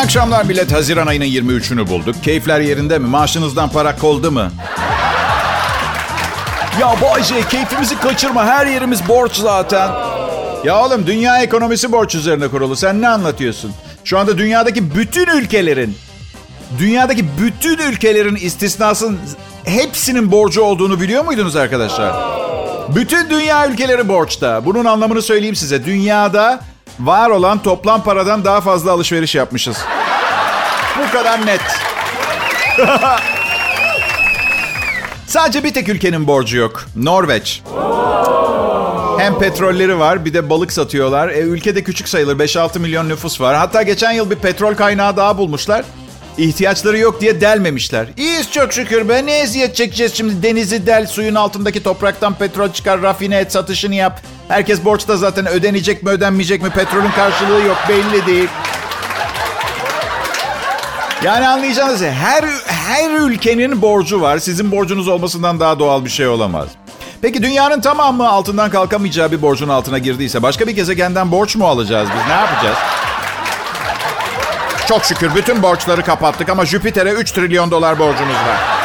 akşamlar millet. Haziran ayının 23'ünü bulduk. Keyifler yerinde mi? Maaşınızdan para koldu mu? Ya Bayce keyfimizi kaçırma. Her yerimiz borç zaten. Ya oğlum dünya ekonomisi borç üzerine kurulu. Sen ne anlatıyorsun? Şu anda dünyadaki bütün ülkelerin dünyadaki bütün ülkelerin istisnasın hepsinin borcu olduğunu biliyor muydunuz arkadaşlar? Bütün dünya ülkeleri borçta. Bunun anlamını söyleyeyim size. Dünyada var olan toplam paradan daha fazla alışveriş yapmışız. Bu kadar net. Sadece bir tek ülkenin borcu yok. Norveç. Hem petrolleri var bir de balık satıyorlar. E, ülkede küçük sayılır 5-6 milyon nüfus var. Hatta geçen yıl bir petrol kaynağı daha bulmuşlar. İhtiyaçları yok diye delmemişler. İyiyiz çok şükür be. Ne eziyet çekeceğiz şimdi? Denizi del, suyun altındaki topraktan petrol çıkar, rafine et, satışını yap. Herkes borçta zaten ödenecek mi ödenmeyecek mi? Petrolün karşılığı yok belli değil. Yani anlayacağınız her her ülkenin borcu var. Sizin borcunuz olmasından daha doğal bir şey olamaz. Peki dünyanın tamamı altından kalkamayacağı bir borcun altına girdiyse başka bir gezegenden borç mu alacağız biz? Ne yapacağız? Çok şükür bütün borçları kapattık ama Jüpiter'e 3 trilyon dolar borcumuz var.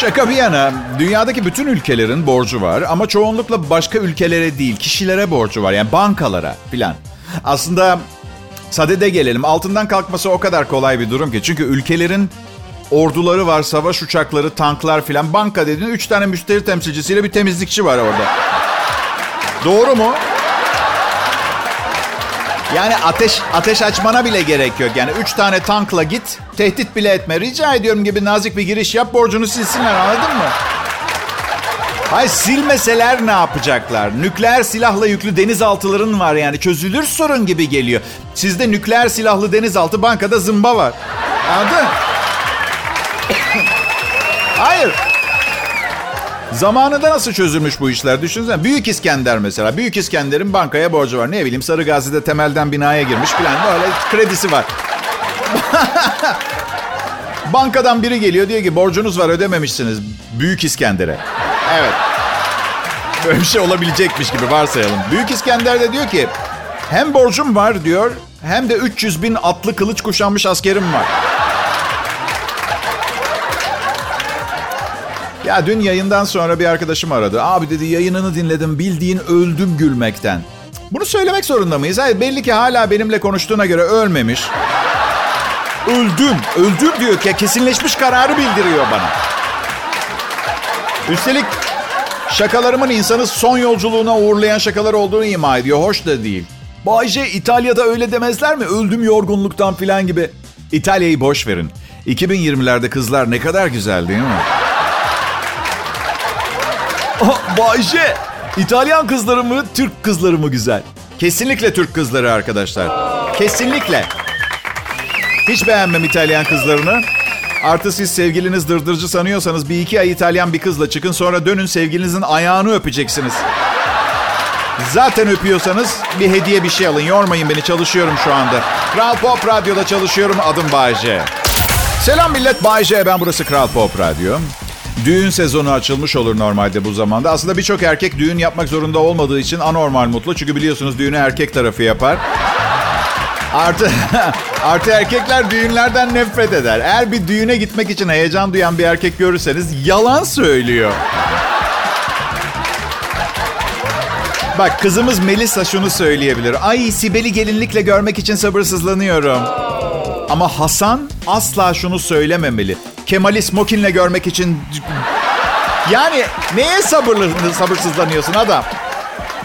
Şaka bir yana, dünyadaki bütün ülkelerin borcu var ama çoğunlukla başka ülkelere değil, kişilere borcu var. Yani bankalara filan. Aslında sadede gelelim, altından kalkması o kadar kolay bir durum ki. Çünkü ülkelerin orduları var, savaş uçakları, tanklar filan. Banka dediğin 3 tane müşteri temsilcisiyle bir temizlikçi var orada. Doğru mu? Yani ateş ateş açmana bile gerek yok. Yani üç tane tankla git, tehdit bile etme. Rica ediyorum gibi nazik bir giriş yap, borcunu silsinler anladın mı? Hayır silmeseler ne yapacaklar? Nükleer silahla yüklü denizaltıların var yani çözülür sorun gibi geliyor. Sizde nükleer silahlı denizaltı bankada zımba var. Anladın? Hayır. Zamanında nasıl çözülmüş bu işler düşünsene. Büyük İskender mesela. Büyük İskender'in bankaya borcu var. Ne bileyim Sarı Gazi'de temelden binaya girmiş falan. Böyle kredisi var. Bankadan biri geliyor diyor ki borcunuz var ödememişsiniz. Büyük İskender'e. Evet. Böyle bir şey olabilecekmiş gibi varsayalım. Büyük İskender de diyor ki hem borcum var diyor hem de 300 bin atlı kılıç kuşanmış askerim var. Ya dün yayından sonra bir arkadaşım aradı. Abi dedi yayınını dinledim bildiğin öldüm gülmekten. Bunu söylemek zorunda mıyız? Hayır belli ki hala benimle konuştuğuna göre ölmemiş. Öldüm, öldüm diyor ki kesinleşmiş kararı bildiriyor bana. Üstelik şakalarımın insanı son yolculuğuna uğurlayan şakalar olduğunu ima ediyor. Hoş da değil. Bayce İtalya'da öyle demezler mi? Öldüm yorgunluktan filan gibi. İtalya'yı boş verin. 2020'lerde kızlar ne kadar güzel değil mi? Bayce, İtalyan kızları mı, Türk kızları mı güzel? Kesinlikle Türk kızları arkadaşlar. Kesinlikle. Hiç beğenmem İtalyan kızlarını. Artı siz sevgiliniz dırdırcı sanıyorsanız bir iki ay İtalyan bir kızla çıkın sonra dönün sevgilinizin ayağını öpeceksiniz. Zaten öpüyorsanız bir hediye bir şey alın. Yormayın beni çalışıyorum şu anda. Kral Pop Radyo'da çalışıyorum adım Bayce. Selam millet Bayce ben burası Kral Pop Radyo. Düğün sezonu açılmış olur normalde bu zamanda. Aslında birçok erkek düğün yapmak zorunda olmadığı için anormal mutlu. Çünkü biliyorsunuz düğünü erkek tarafı yapar. Artı, artı erkekler düğünlerden nefret eder. Eğer bir düğüne gitmek için heyecan duyan bir erkek görürseniz yalan söylüyor. Bak kızımız Melisa şunu söyleyebilir. Ay Sibel'i gelinlikle görmek için sabırsızlanıyorum. Ama Hasan asla şunu söylememeli. Kemal'i smokinle görmek için... Yani neye sabırlı, sabırsızlanıyorsun adam?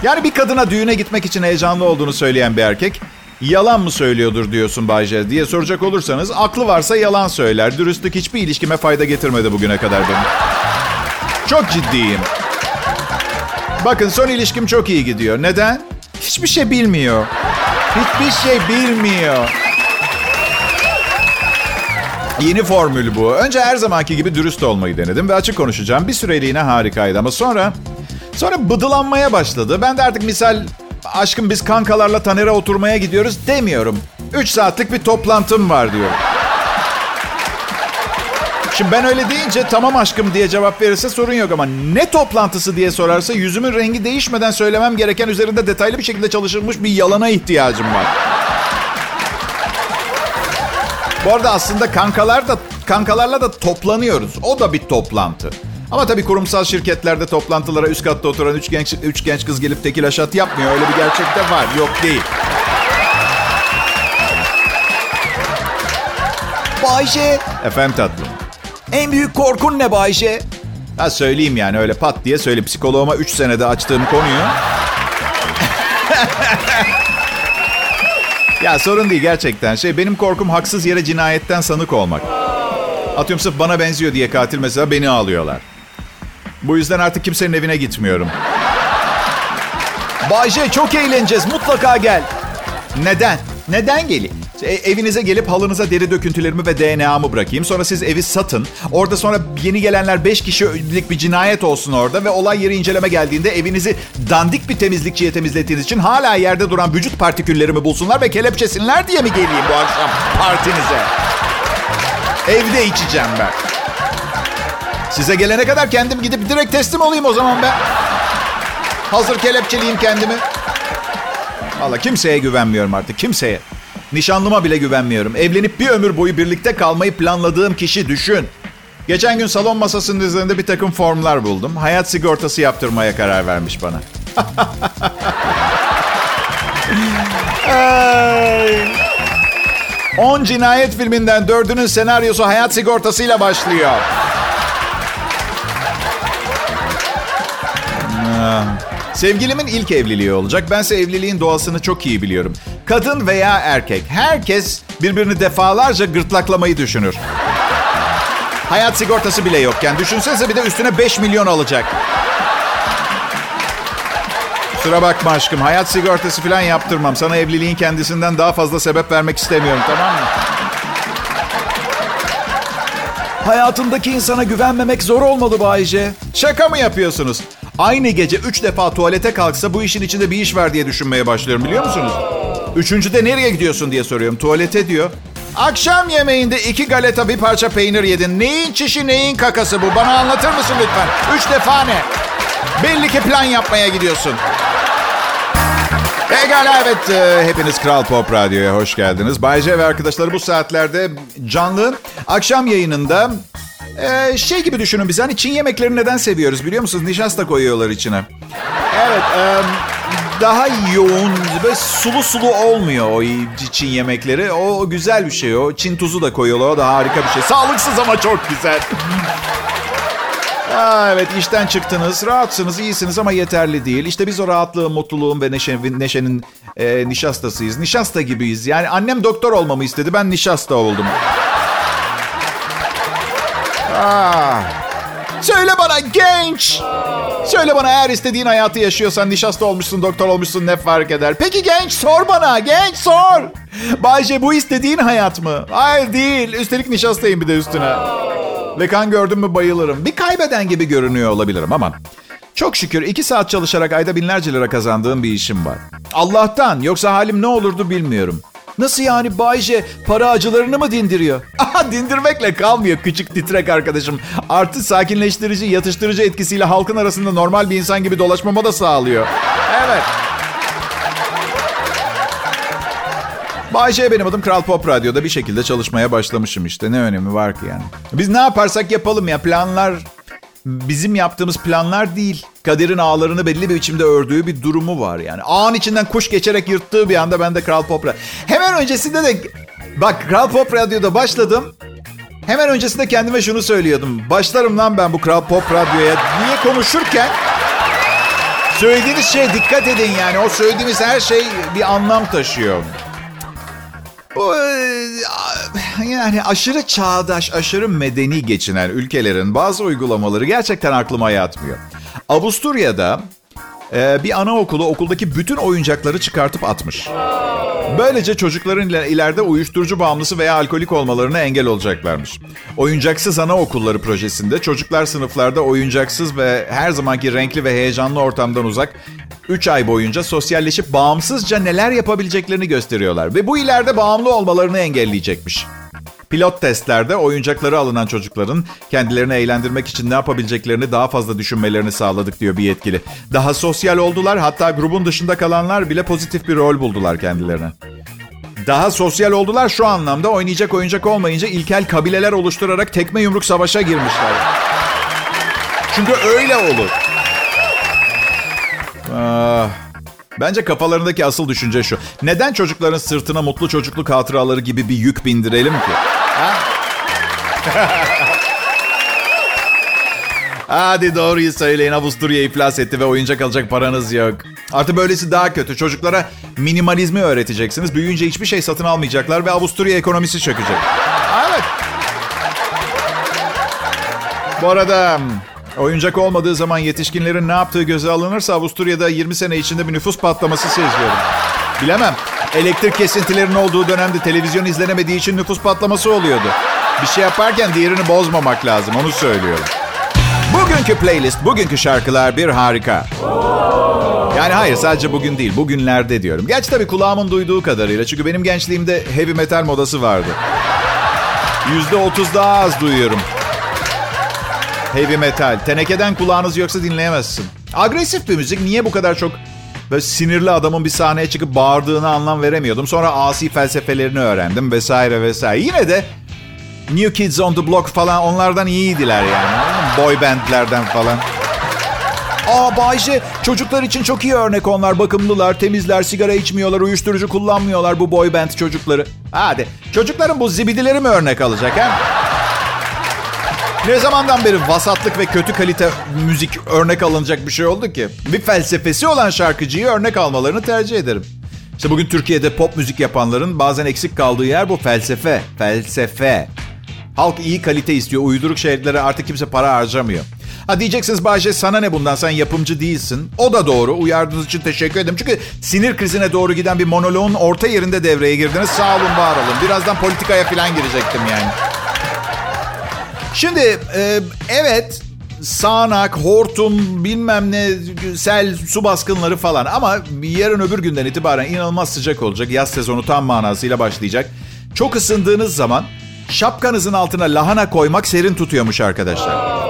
Yani bir kadına düğüne gitmek için heyecanlı olduğunu söyleyen bir erkek... Yalan mı söylüyordur diyorsun Bayce diye soracak olursanız... Aklı varsa yalan söyler. Dürüstlük hiçbir ilişkime fayda getirmedi bugüne kadar benim. Çok ciddiyim. Bakın son ilişkim çok iyi gidiyor. Neden? Hiçbir şey bilmiyor. Hiçbir şey bilmiyor. Yeni formül bu. Önce her zamanki gibi dürüst olmayı denedim ve açık konuşacağım. Bir süreliğine harikaydı ama sonra sonra bıdılanmaya başladı. Ben de artık misal aşkım biz kankalarla Taner'e oturmaya gidiyoruz demiyorum. 3 saatlik bir toplantım var diyorum. Şimdi ben öyle deyince tamam aşkım diye cevap verirse sorun yok ama ne toplantısı diye sorarsa yüzümün rengi değişmeden söylemem gereken üzerinde detaylı bir şekilde çalışılmış bir yalana ihtiyacım var. Bu arada aslında kankalar da kankalarla da toplanıyoruz. O da bir toplantı. Ama tabii kurumsal şirketlerde toplantılara üst katta oturan üç genç, üç genç kız gelip tekil aşat yapmıyor. Öyle bir gerçek de var. Yok değil. Bayşe. Efendim tatlım. En büyük korkun ne Bayşe? Ha söyleyeyim yani öyle pat diye söyleyeyim. Psikoloğuma 3 senede açtığım konuyu. ya sorun değil gerçekten. Şey benim korkum haksız yere cinayetten sanık olmak. Atıyorum sırf bana benziyor diye katil mesela beni ağlıyorlar. Bu yüzden artık kimsenin evine gitmiyorum. Bayce çok eğleneceğiz mutlaka gel. Neden? Neden geleyim? E, evinize gelip halınıza deri döküntülerimi ve DNA'mı bırakayım. Sonra siz evi satın. Orada sonra yeni gelenler 5 kişilik bir cinayet olsun orada. Ve olay yeri inceleme geldiğinde evinizi dandik bir temizlikçiye temizlettiğiniz için hala yerde duran vücut partiküllerimi bulsunlar ve kelepçesinler diye mi geleyim bu akşam partinize? Evde içeceğim ben. Size gelene kadar kendim gidip direkt teslim olayım o zaman ben. Hazır kelepçeliyim kendimi. Valla kimseye güvenmiyorum artık kimseye. Nişanlıma bile güvenmiyorum. Evlenip bir ömür boyu birlikte kalmayı planladığım kişi düşün. Geçen gün salon masasının üzerinde bir takım formlar buldum. Hayat sigortası yaptırmaya karar vermiş bana. 10 cinayet filminden dördünün senaryosu hayat sigortasıyla başlıyor. Sevgilimin ilk evliliği olacak. Bense evliliğin doğasını çok iyi biliyorum. Kadın veya erkek, herkes birbirini defalarca gırtlaklamayı düşünür. Hayat sigortası bile yokken düşünsenize bir de üstüne 5 milyon alacak. Kusura bakma aşkım. Hayat sigortası falan yaptırmam. Sana evliliğin kendisinden daha fazla sebep vermek istemiyorum tamam mı? Hayatındaki insana güvenmemek zor olmalı Bayce. Şaka mı yapıyorsunuz? Aynı gece üç defa tuvalete kalksa bu işin içinde bir iş var diye düşünmeye başlıyorum biliyor musunuz? Üçüncüde nereye gidiyorsun diye soruyorum. Tuvalete diyor. Akşam yemeğinde iki galeta bir parça peynir yedin. Neyin çişi neyin kakası bu? Bana anlatır mısın lütfen? Üç defa ne? Belli ki plan yapmaya gidiyorsun. Pekala evet e, hepiniz Kral Pop Radyo'ya hoş geldiniz. Bayce ve arkadaşları bu saatlerde canlı akşam yayınında ee, şey gibi düşünün biz hani Çin yemeklerini neden seviyoruz biliyor musunuz? Nişasta koyuyorlar içine. Evet e, daha yoğun ve sulu sulu olmuyor o Çin yemekleri. O güzel bir şey o. Çin tuzu da koyuyorlar o da harika bir şey. Sağlıksız ama çok güzel. Aa, evet işten çıktınız, rahatsınız, iyisiniz ama yeterli değil. İşte biz o rahatlığın, mutluluğun ve neşenin, neşenin e, nişastasıyız. Nişasta gibiyiz. Yani annem doktor olmamı istedi, ben nişasta oldum. Ah. Söyle bana genç. Söyle bana eğer istediğin hayatı yaşıyorsan nişasta olmuşsun, doktor olmuşsun ne fark eder? Peki genç sor bana, genç sor. Bayce bu istediğin hayat mı? Hayır değil. Üstelik nişastayım bir de üstüne. Ve kan gördüm mü bayılırım. Bir kaybeden gibi görünüyor olabilirim ama çok şükür iki saat çalışarak ayda binlerce lira kazandığım bir işim var. Allah'tan yoksa halim ne olurdu bilmiyorum. Nasıl yani Bayce para acılarını mı dindiriyor? Aha dindirmekle kalmıyor küçük titrek arkadaşım. Artı sakinleştirici, yatıştırıcı etkisiyle halkın arasında normal bir insan gibi dolaşmama da sağlıyor. Evet. Bayce benim adım Kral Pop Radyo'da bir şekilde çalışmaya başlamışım işte. Ne önemi var ki yani? Biz ne yaparsak yapalım ya planlar bizim yaptığımız planlar değil. Kaderin ağlarını belli bir biçimde ördüğü bir durumu var yani. Ağın içinden kuş geçerek yırttığı bir anda ben de Kral Pop Radyo. Hemen öncesinde de bak Kral Pop Radyo'da başladım. Hemen öncesinde kendime şunu söylüyordum. Başlarım lan ben bu Kral Pop Radyo'ya diye konuşurken söylediğiniz şeye dikkat edin yani. O söylediğimiz her şey bir anlam taşıyor. Bu yani aşırı çağdaş, aşırı medeni geçinen ülkelerin bazı uygulamaları gerçekten aklıma yatmıyor. Avusturya'da e, bir anaokulu okuldaki bütün oyuncakları çıkartıp atmış. Böylece çocukların ileride uyuşturucu bağımlısı veya alkolik olmalarına engel olacaklarmış. Oyuncaksız anaokulları projesinde çocuklar sınıflarda oyuncaksız ve her zamanki renkli ve heyecanlı ortamdan uzak 3 ay boyunca sosyalleşip bağımsızca neler yapabileceklerini gösteriyorlar. Ve bu ileride bağımlı olmalarını engelleyecekmiş. Pilot testlerde oyuncakları alınan çocukların kendilerini eğlendirmek için ne yapabileceklerini daha fazla düşünmelerini sağladık diyor bir yetkili. Daha sosyal oldular hatta grubun dışında kalanlar bile pozitif bir rol buldular kendilerine. Daha sosyal oldular şu anlamda oynayacak oyuncak olmayınca ilkel kabileler oluşturarak tekme yumruk savaşa girmişler. Çünkü öyle olur. Ah, bence kafalarındaki asıl düşünce şu. Neden çocukların sırtına mutlu çocukluk hatıraları gibi bir yük bindirelim ki? Ha? Hadi doğruyu söyleyin. Avusturya iflas etti ve oyuncak alacak paranız yok. Artık böylesi daha kötü. Çocuklara minimalizmi öğreteceksiniz. Büyüyünce hiçbir şey satın almayacaklar ve Avusturya ekonomisi çökecek. Evet. Bu arada oyuncak olmadığı zaman yetişkinlerin ne yaptığı göze alınırsa Avusturya'da 20 sene içinde bir nüfus patlaması seziyorum. Bilemem. Elektrik kesintilerinin olduğu dönemde televizyon izlenemediği için nüfus patlaması oluyordu. Bir şey yaparken diğerini bozmamak lazım onu söylüyorum. Bugünkü playlist, bugünkü şarkılar bir harika. Yani hayır sadece bugün değil, bugünlerde diyorum. Gerçi tabii kulağımın duyduğu kadarıyla. Çünkü benim gençliğimde heavy metal modası vardı. Yüzde otuz daha az duyuyorum. Heavy metal. Tenekeden kulağınız yoksa dinleyemezsin. Agresif bir müzik. Niye bu kadar çok böyle sinirli adamın bir sahneye çıkıp bağırdığını anlam veremiyordum. Sonra asi felsefelerini öğrendim vesaire vesaire. Yine de New Kids on the Block falan onlardan iyiydiler yani. Boy bandlerden falan. Aa Bayce çocuklar için çok iyi örnek onlar. Bakımlılar, temizler, sigara içmiyorlar, uyuşturucu kullanmıyorlar bu boy band çocukları. Hadi çocukların bu zibidileri mi örnek alacak ha? Ne zamandan beri vasatlık ve kötü kalite müzik örnek alınacak bir şey oldu ki? Bir felsefesi olan şarkıcıyı örnek almalarını tercih ederim. İşte bugün Türkiye'de pop müzik yapanların bazen eksik kaldığı yer bu felsefe. Felsefe. Halk iyi kalite istiyor. Uyduruk şeylere artık kimse para harcamıyor. Ha diyeceksiniz Bahçe sana ne bundan sen yapımcı değilsin. O da doğru. Uyardığınız için teşekkür ederim. Çünkü sinir krizine doğru giden bir monoloğun orta yerinde devreye girdiniz. Sağ olun var olun. Birazdan politikaya falan girecektim yani. Şimdi e, evet sağanak, hortum, bilmem ne, sel, su baskınları falan. Ama yarın öbür günden itibaren inanılmaz sıcak olacak. Yaz sezonu tam manasıyla başlayacak. Çok ısındığınız zaman şapkanızın altına lahana koymak serin tutuyormuş arkadaşlar.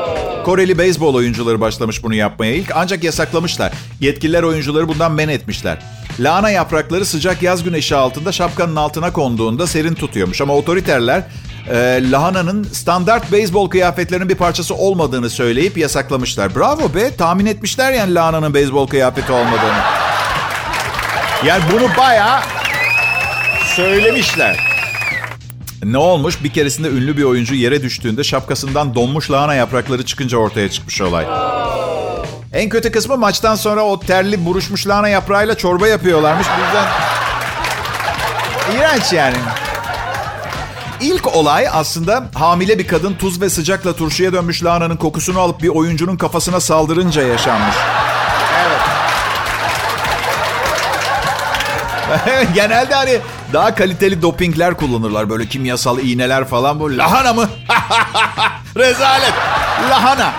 Koreli beyzbol oyuncuları başlamış bunu yapmaya ilk ancak yasaklamışlar. Yetkililer oyuncuları bundan men etmişler. Lahana yaprakları sıcak yaz güneşi altında şapkanın altına konduğunda serin tutuyormuş. Ama otoriterler e, lahananın standart beyzbol kıyafetlerinin bir parçası olmadığını söyleyip yasaklamışlar. Bravo be tahmin etmişler yani lahananın beyzbol kıyafeti olmadığını. Yani bunu bayağı söylemişler. Ne olmuş? Bir keresinde ünlü bir oyuncu yere düştüğünde şapkasından donmuş lahana yaprakları çıkınca ortaya çıkmış olay. En kötü kısmı maçtan sonra o terli buruşmuş lahana yaprağıyla çorba yapıyorlarmış. Bu yüzden yani. İlk olay aslında hamile bir kadın tuz ve sıcakla turşuya dönmüş lahananın kokusunu alıp bir oyuncunun kafasına saldırınca yaşanmış. Evet. Genelde hani daha kaliteli dopingler kullanırlar. Böyle kimyasal iğneler falan. Bu lahana mı? Rezalet. Lahana.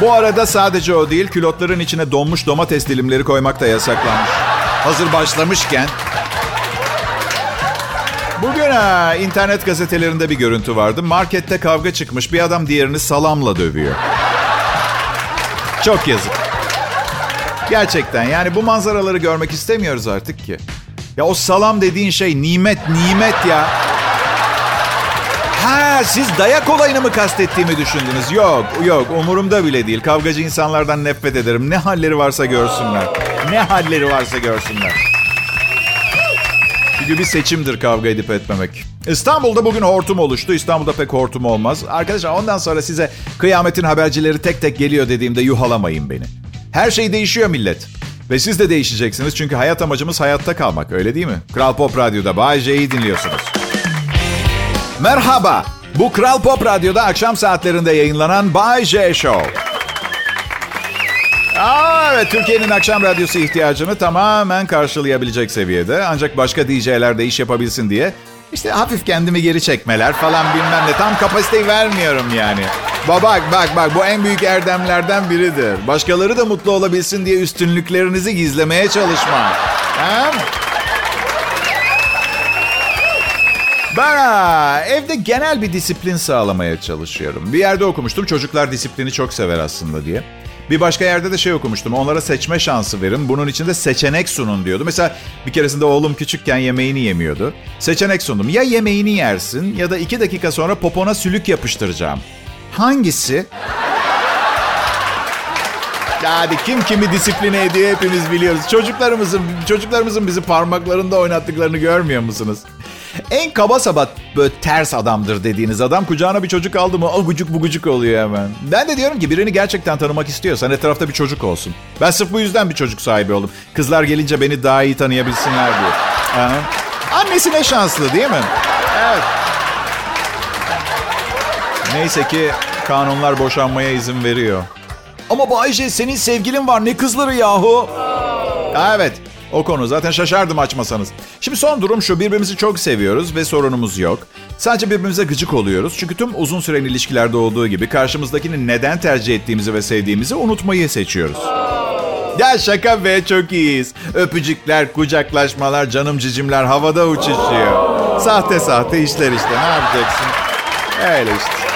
Bu arada sadece o değil, külotların içine donmuş domates dilimleri koymak da yasaklanmış. Hazır başlamışken. Bugün ha, internet gazetelerinde bir görüntü vardı. Markette kavga çıkmış. Bir adam diğerini salamla dövüyor. Çok yazık. Gerçekten yani bu manzaraları görmek istemiyoruz artık ki. Ya o salam dediğin şey nimet nimet ya. Ha siz dayak olayını mı kastettiğimi düşündünüz? Yok yok umurumda bile değil. Kavgacı insanlardan nefret ederim. Ne halleri varsa görsünler. Ne halleri varsa görsünler. Çünkü bir seçimdir kavga edip etmemek. İstanbul'da bugün hortum oluştu. İstanbul'da pek hortum olmaz. Arkadaşlar ondan sonra size kıyametin habercileri tek tek geliyor dediğimde yuhalamayın beni. Her şey değişiyor millet. Ve siz de değişeceksiniz çünkü hayat amacımız hayatta kalmak öyle değil mi? Kral Pop Radyo'da Bay J'yi dinliyorsunuz. Merhaba. Bu Kral Pop Radyo'da akşam saatlerinde yayınlanan Bay J Show. Aa, evet Türkiye'nin akşam radyosu ihtiyacını tamamen karşılayabilecek seviyede. Ancak başka DJ'ler de iş yapabilsin diye işte hafif kendimi geri çekmeler falan bilmem ne. Tam kapasiteyi vermiyorum yani. Bak bak bak bu en büyük erdemlerden biridir. Başkaları da mutlu olabilsin diye üstünlüklerinizi gizlemeye çalışmak. Ha? Ben evde genel bir disiplin sağlamaya çalışıyorum. Bir yerde okumuştum çocuklar disiplini çok sever aslında diye. Bir başka yerde de şey okumuştum. Onlara seçme şansı verin. Bunun için de seçenek sunun diyordu. Mesela bir keresinde oğlum küçükken yemeğini yemiyordu. Seçenek sundum. Ya yemeğini yersin ya da iki dakika sonra popona sülük yapıştıracağım. Hangisi? Hadi kim kimi disipline ediyor hepimiz biliyoruz. Çocuklarımızın çocuklarımızın bizi parmaklarında oynattıklarını görmüyor musunuz? En kaba sabat böyle ters adamdır dediğiniz adam kucağına bir çocuk aldı mı o gucuk bu gucuk oluyor hemen. Ben de diyorum ki birini gerçekten tanımak istiyorsan etrafta bir çocuk olsun. Ben sırf bu yüzden bir çocuk sahibi oldum. Kızlar gelince beni daha iyi tanıyabilsinler diye. Aha. Annesi ne şanslı değil mi? Evet. Neyse ki kanunlar boşanmaya izin veriyor. Ama Bayce senin sevgilin var ne kızları yahu? Evet o konu zaten şaşardım açmasanız. Şimdi son durum şu birbirimizi çok seviyoruz ve sorunumuz yok. Sadece birbirimize gıcık oluyoruz. Çünkü tüm uzun süren ilişkilerde olduğu gibi karşımızdakini neden tercih ettiğimizi ve sevdiğimizi unutmayı seçiyoruz. Ya şaka be çok iyiyiz. Öpücükler, kucaklaşmalar, canım cicimler havada uçuşuyor. Sahte sahte işler işte ne yapacaksın? Öyle işte.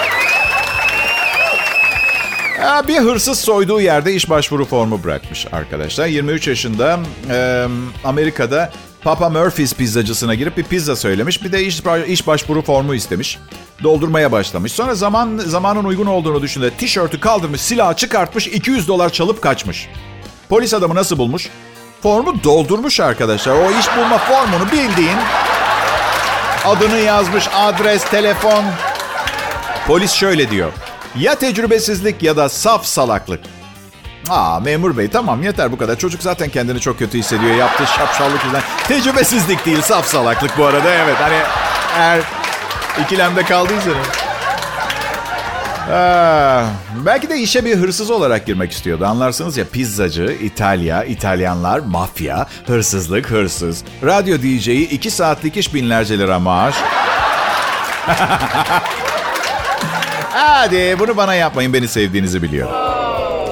Ya bir hırsız soyduğu yerde iş başvuru formu bırakmış arkadaşlar. 23 yaşında Amerika'da Papa Murphy's pizzacısına girip bir pizza söylemiş. Bir de iş, iş başvuru formu istemiş. Doldurmaya başlamış. Sonra zaman zamanın uygun olduğunu düşündü. Tişörtü kaldırmış, silahı çıkartmış, 200 dolar çalıp kaçmış. Polis adamı nasıl bulmuş? Formu doldurmuş arkadaşlar. O iş bulma formunu bildiğin adını yazmış, adres, telefon. Polis şöyle diyor. Ya tecrübesizlik ya da saf salaklık. Aa memur bey tamam yeter bu kadar. Çocuk zaten kendini çok kötü hissediyor. Yaptığı şapşallık yüzünden. Tecrübesizlik değil saf salaklık bu arada evet. Hani eğer ikilemde kaldıysanız. Aa, belki de işe bir hırsız olarak girmek istiyordu. Anlarsınız ya pizzacı, İtalya, İtalyanlar, mafya, hırsızlık, hırsız. Radyo DJ'yi iki saatlik iş binlerce lira maaş. Hadi bunu bana yapmayın beni sevdiğinizi biliyorum.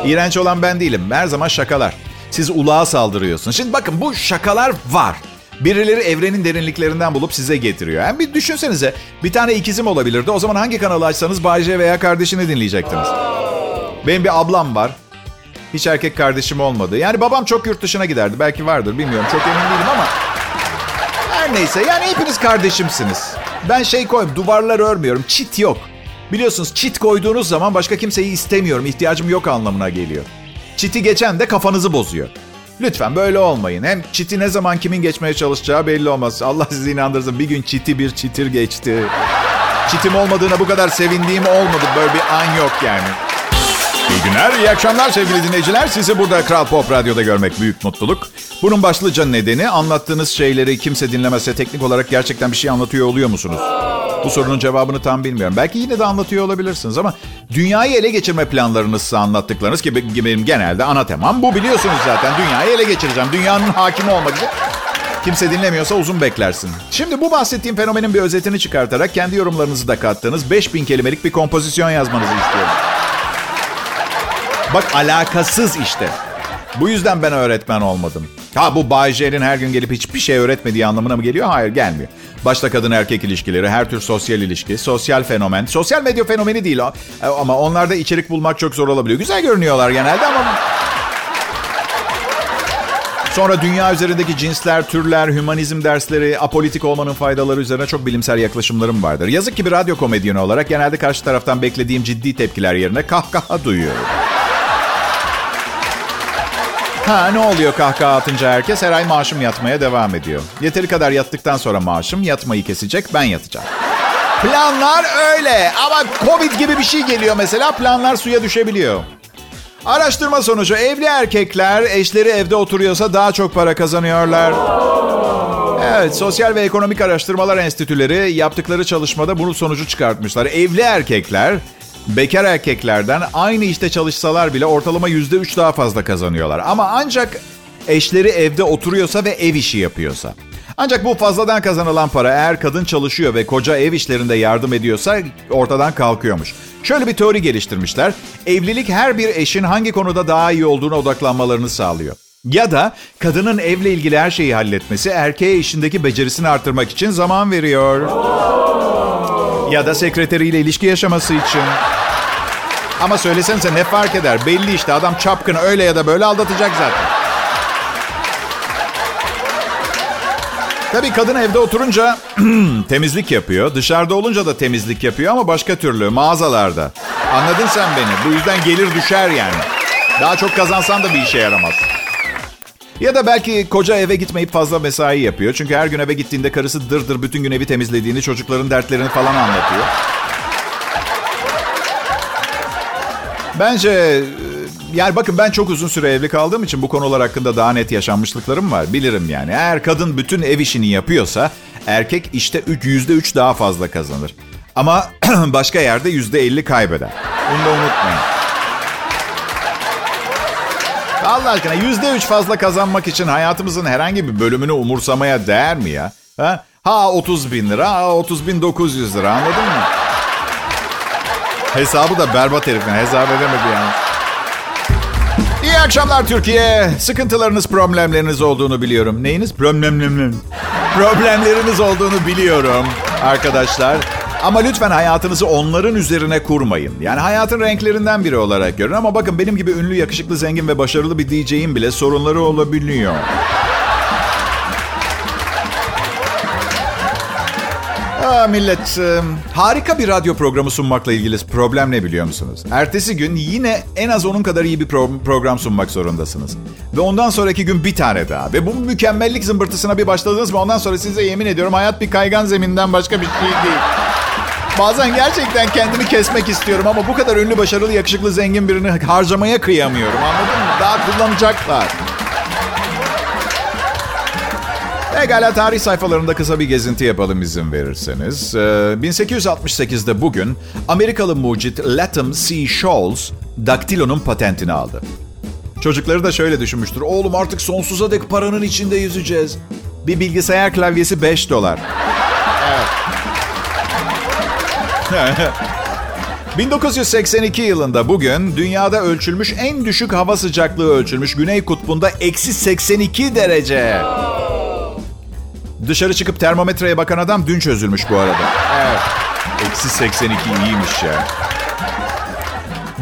İğrenç olan ben değilim. Her zaman şakalar. Siz ulağa saldırıyorsunuz. Şimdi bakın bu şakalar var. Birileri evrenin derinliklerinden bulup size getiriyor. Yani bir düşünsenize bir tane ikizim olabilirdi. O zaman hangi kanalı açsanız Bay veya kardeşini dinleyecektiniz. Benim bir ablam var. Hiç erkek kardeşim olmadı. Yani babam çok yurt dışına giderdi. Belki vardır bilmiyorum. Çok emin değilim ama. Her neyse yani hepiniz kardeşimsiniz. Ben şey koyayım duvarlar örmüyorum. Çit yok. Biliyorsunuz çit koyduğunuz zaman başka kimseyi istemiyorum, ihtiyacım yok anlamına geliyor. Çiti geçen de kafanızı bozuyor. Lütfen böyle olmayın. Hem çiti ne zaman kimin geçmeye çalışacağı belli olmaz. Allah sizi inandırsın. Bir gün çiti bir çitir geçti. Çitim olmadığına bu kadar sevindiğim olmadı. Böyle bir an yok yani. İyi günler, iyi akşamlar sevgili dinleyiciler. Sizi burada Kral Pop Radyo'da görmek büyük mutluluk. Bunun başlıca nedeni anlattığınız şeyleri kimse dinlemezse teknik olarak gerçekten bir şey anlatıyor oluyor musunuz? Bu sorunun cevabını tam bilmiyorum. Belki yine de anlatıyor olabilirsiniz ama dünyayı ele geçirme planlarınızsa anlattıklarınız ki benim genelde ana temam bu biliyorsunuz zaten. Dünyayı ele geçireceğim. Dünyanın hakimi olmak için Kimse dinlemiyorsa uzun beklersin. Şimdi bu bahsettiğim fenomenin bir özetini çıkartarak kendi yorumlarınızı da kattığınız 5000 kelimelik bir kompozisyon yazmanızı istiyorum. Bak alakasız işte. Bu yüzden ben öğretmen olmadım. Ha bu Bay J'nin her gün gelip hiçbir şey öğretmediği anlamına mı geliyor? Hayır gelmiyor. Başta kadın erkek ilişkileri, her tür sosyal ilişki, sosyal fenomen. Sosyal medya fenomeni değil o. E, ama onlarda içerik bulmak çok zor olabiliyor. Güzel görünüyorlar genelde ama... Sonra dünya üzerindeki cinsler, türler, hümanizm dersleri, apolitik olmanın faydaları üzerine çok bilimsel yaklaşımlarım vardır. Yazık ki bir radyo komedyeni olarak genelde karşı taraftan beklediğim ciddi tepkiler yerine kahkaha duyuyorum. Ha ne oluyor kahkaha atınca herkes her ay maaşım yatmaya devam ediyor. Yeteri kadar yattıktan sonra maaşım yatmayı kesecek ben yatacağım. Planlar öyle ama Covid gibi bir şey geliyor mesela planlar suya düşebiliyor. Araştırma sonucu evli erkekler eşleri evde oturuyorsa daha çok para kazanıyorlar. Evet, Sosyal ve Ekonomik Araştırmalar Enstitüleri yaptıkları çalışmada bunu sonucu çıkartmışlar. Evli erkekler bekar erkeklerden aynı işte çalışsalar bile ortalama yüzde üç daha fazla kazanıyorlar. Ama ancak eşleri evde oturuyorsa ve ev işi yapıyorsa. Ancak bu fazladan kazanılan para eğer kadın çalışıyor ve koca ev işlerinde yardım ediyorsa ortadan kalkıyormuş. Şöyle bir teori geliştirmişler. Evlilik her bir eşin hangi konuda daha iyi olduğuna odaklanmalarını sağlıyor. Ya da kadının evle ilgili her şeyi halletmesi erkeğe işindeki becerisini artırmak için zaman veriyor. Ya da sekreteriyle ilişki yaşaması için. Ama söylesenize ne fark eder? Belli işte adam çapkın öyle ya da böyle aldatacak zaten. Tabii kadın evde oturunca temizlik yapıyor. Dışarıda olunca da temizlik yapıyor ama başka türlü mağazalarda. Anladın sen beni. Bu yüzden gelir düşer yani. Daha çok kazansan da bir işe yaramaz. Ya da belki koca eve gitmeyip fazla mesai yapıyor. Çünkü her gün eve gittiğinde karısı dırdır dır bütün gün evi temizlediğini, çocukların dertlerini falan anlatıyor. Bence e, yani bakın ben çok uzun süre evli kaldığım için bu konular hakkında daha net yaşanmışlıklarım var. Bilirim yani. Eğer kadın bütün ev işini yapıyorsa erkek işte yüzde üç daha fazla kazanır. Ama başka yerde yüzde elli kaybeder. Bunu da unutmayın. Allah aşkına yüzde üç fazla kazanmak için hayatımızın herhangi bir bölümünü umursamaya değer mi ya? Ha, ha 30 bin lira, ha 30 bin 900 lira anladın mı? Hesabı da berbat herifin hesap edemedi yani. İyi akşamlar Türkiye. Sıkıntılarınız, problemleriniz olduğunu biliyorum. Neyiniz? Problemlerim. Problemleriniz olduğunu biliyorum arkadaşlar. Ama lütfen hayatınızı onların üzerine kurmayın. Yani hayatın renklerinden biri olarak görün. Ama bakın benim gibi ünlü, yakışıklı, zengin ve başarılı bir DJ'in bile sorunları olabiliyor. Aa, millet, e, harika bir radyo programı sunmakla ilgili problem ne biliyor musunuz? Ertesi gün yine en az onun kadar iyi bir pro- program sunmak zorundasınız. Ve ondan sonraki gün bir tane daha. Ve bu mükemmellik zımbırtısına bir başladınız mı ondan sonra size yemin ediyorum hayat bir kaygan zeminden başka bir şey değil. Bazen gerçekten kendimi kesmek istiyorum ama bu kadar ünlü, başarılı, yakışıklı, zengin birini harcamaya kıyamıyorum. Anladın mı? Daha kullanacaklar. Egala tarih sayfalarında kısa bir gezinti yapalım izin verirseniz. Ee, 1868'de bugün Amerikalı mucit Latham C. Scholes daktilonun patentini aldı. Çocukları da şöyle düşünmüştür. Oğlum artık sonsuza dek paranın içinde yüzeceğiz. Bir bilgisayar klavyesi 5 dolar. Evet. 1982 yılında bugün dünyada ölçülmüş en düşük hava sıcaklığı ölçülmüş. Güney kutbunda eksi 82 derece. Dışarı çıkıp termometreye bakan adam dün çözülmüş bu arada. Evet. Eksi 82 iyiymiş ya.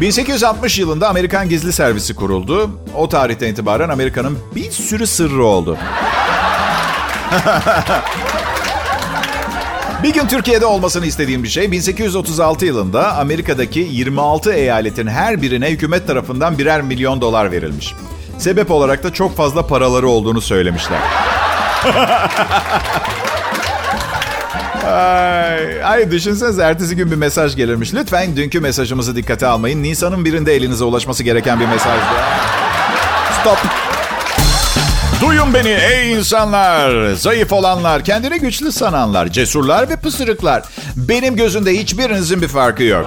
1860 yılında Amerikan Gizli Servisi kuruldu. O tarihten itibaren Amerika'nın bir sürü sırrı oldu. bir gün Türkiye'de olmasını istediğim bir şey 1836 yılında Amerika'daki 26 eyaletin her birine hükümet tarafından birer milyon dolar verilmiş. Sebep olarak da çok fazla paraları olduğunu söylemişler. ay, ay düşünsenize ertesi gün bir mesaj gelirmiş. Lütfen dünkü mesajımızı dikkate almayın. Nisan'ın birinde elinize ulaşması gereken bir mesajdı. Stop. Duyun beni ey insanlar. Zayıf olanlar, kendini güçlü sananlar, cesurlar ve pısırıklar. Benim gözümde hiçbirinizin bir farkı yok.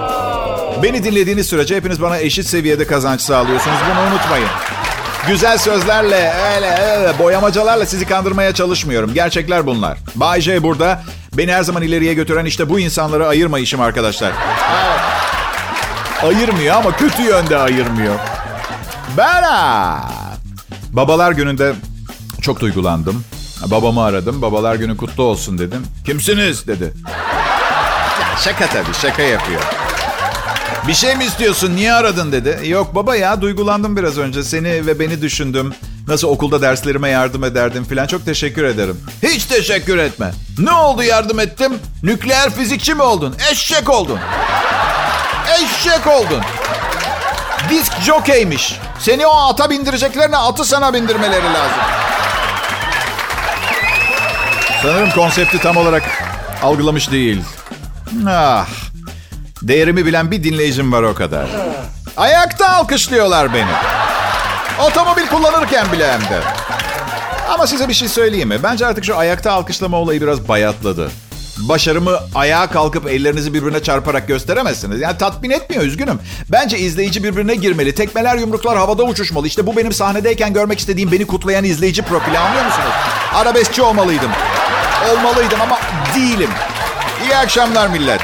Beni dinlediğiniz sürece hepiniz bana eşit seviyede kazanç sağlıyorsunuz. Bunu unutmayın. Güzel sözlerle, öyle, öyle boyamacalarla sizi kandırmaya çalışmıyorum. Gerçekler bunlar. Bay J burada. Beni her zaman ileriye götüren işte bu insanları ayırma işim arkadaşlar. Ayırmıyor ama kötü yönde ayırmıyor. Bana. Babalar gününde çok duygulandım. Babamı aradım. Babalar günü kutlu olsun dedim. Kimsiniz dedi. Ya şaka tabii şaka yapıyor. Bir şey mi istiyorsun? Niye aradın dedi. Yok baba ya duygulandım biraz önce. Seni ve beni düşündüm. Nasıl okulda derslerime yardım ederdim filan. Çok teşekkür ederim. Hiç teşekkür etme. Ne oldu yardım ettim? Nükleer fizikçi mi oldun? Eşek oldun. Eşek oldun. Disk jokeymiş. Seni o ata bindireceklerine atı sana bindirmeleri lazım. Sanırım konsepti tam olarak algılamış değil. Ah. Değerimi bilen bir dinleyicim var o kadar. Ayakta alkışlıyorlar beni. Otomobil kullanırken bile hem de. Ama size bir şey söyleyeyim mi? Bence artık şu ayakta alkışlama olayı biraz bayatladı. Başarımı ayağa kalkıp ellerinizi birbirine çarparak gösteremezsiniz. Yani tatmin etmiyor üzgünüm. Bence izleyici birbirine girmeli. Tekmeler yumruklar havada uçuşmalı. İşte bu benim sahnedeyken görmek istediğim beni kutlayan izleyici profili anlıyor musunuz? Arabeskçi olmalıydım. Olmalıydım ama değilim. İyi akşamlar millet.